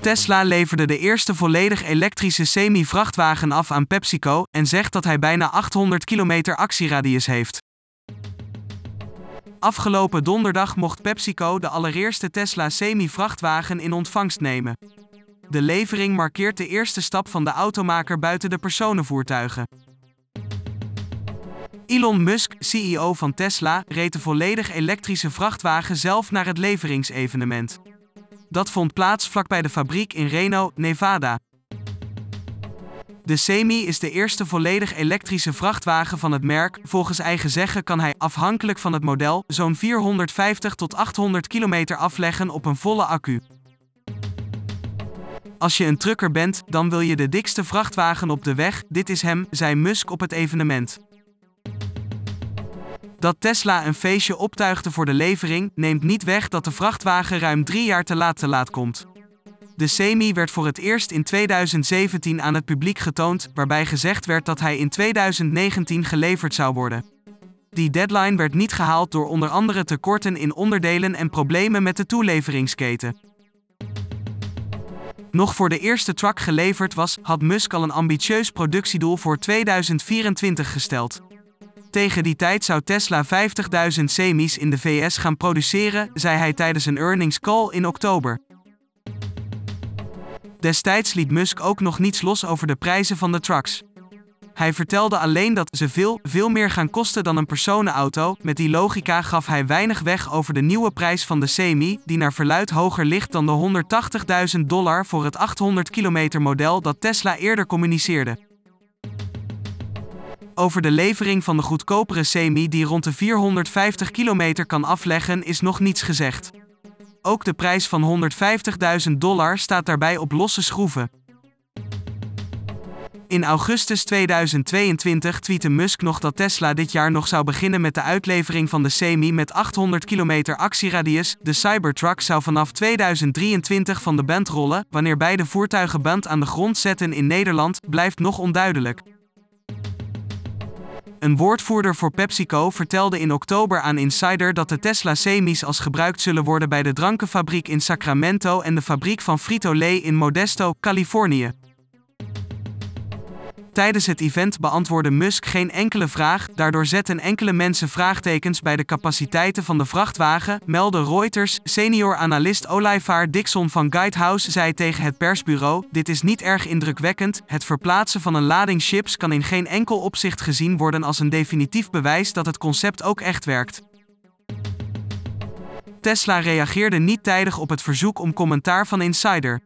Tesla leverde de eerste volledig elektrische semi-vrachtwagen af aan PepsiCo en zegt dat hij bijna 800 kilometer actieradius heeft. Afgelopen donderdag mocht PepsiCo de allereerste Tesla semi-vrachtwagen in ontvangst nemen. De levering markeert de eerste stap van de automaker buiten de personenvoertuigen. Elon Musk, CEO van Tesla, reed de volledig elektrische vrachtwagen zelf naar het leveringsevenement. Dat vond plaats vlakbij de fabriek in Reno, Nevada. De Semi is de eerste volledig elektrische vrachtwagen van het merk. Volgens eigen zeggen kan hij, afhankelijk van het model, zo'n 450 tot 800 kilometer afleggen op een volle accu. Als je een trucker bent, dan wil je de dikste vrachtwagen op de weg. Dit is hem, zei Musk op het evenement. Dat Tesla een feestje optuigde voor de levering, neemt niet weg dat de vrachtwagen ruim drie jaar te laat te laat komt. De Semi werd voor het eerst in 2017 aan het publiek getoond, waarbij gezegd werd dat hij in 2019 geleverd zou worden. Die deadline werd niet gehaald door onder andere tekorten in onderdelen en problemen met de toeleveringsketen. Nog voor de eerste truck geleverd was, had Musk al een ambitieus productiedoel voor 2024 gesteld. Tegen die tijd zou Tesla 50.000 semis in de VS gaan produceren, zei hij tijdens een earnings call in oktober. Destijds liet Musk ook nog niets los over de prijzen van de trucks. Hij vertelde alleen dat ze veel, veel meer gaan kosten dan een personenauto. Met die logica gaf hij weinig weg over de nieuwe prijs van de Semi, die naar verluid hoger ligt dan de 180.000 dollar voor het 800 kilometer model dat Tesla eerder communiceerde. Over de levering van de goedkopere Semi die rond de 450 kilometer kan afleggen is nog niets gezegd. Ook de prijs van 150.000 dollar staat daarbij op losse schroeven. In augustus 2022 tweette Musk nog dat Tesla dit jaar nog zou beginnen met de uitlevering van de Semi met 800 kilometer actieradius. De Cybertruck zou vanaf 2023 van de band rollen. Wanneer beide voertuigen band aan de grond zetten in Nederland, blijft nog onduidelijk. Een woordvoerder voor PepsiCo vertelde in oktober aan Insider dat de Tesla Semis als gebruikt zullen worden bij de drankenfabriek in Sacramento en de fabriek van Frito-Lay in Modesto, Californië. Tijdens het event beantwoordde Musk geen enkele vraag, daardoor zetten enkele mensen vraagtekens bij de capaciteiten van de vrachtwagen, meldde Reuters. Senior analist Olayvaar Dixon van Guidehouse zei tegen het persbureau: Dit is niet erg indrukwekkend. Het verplaatsen van een lading chips kan in geen enkel opzicht gezien worden als een definitief bewijs dat het concept ook echt werkt. Tesla reageerde niet tijdig op het verzoek om commentaar van Insider.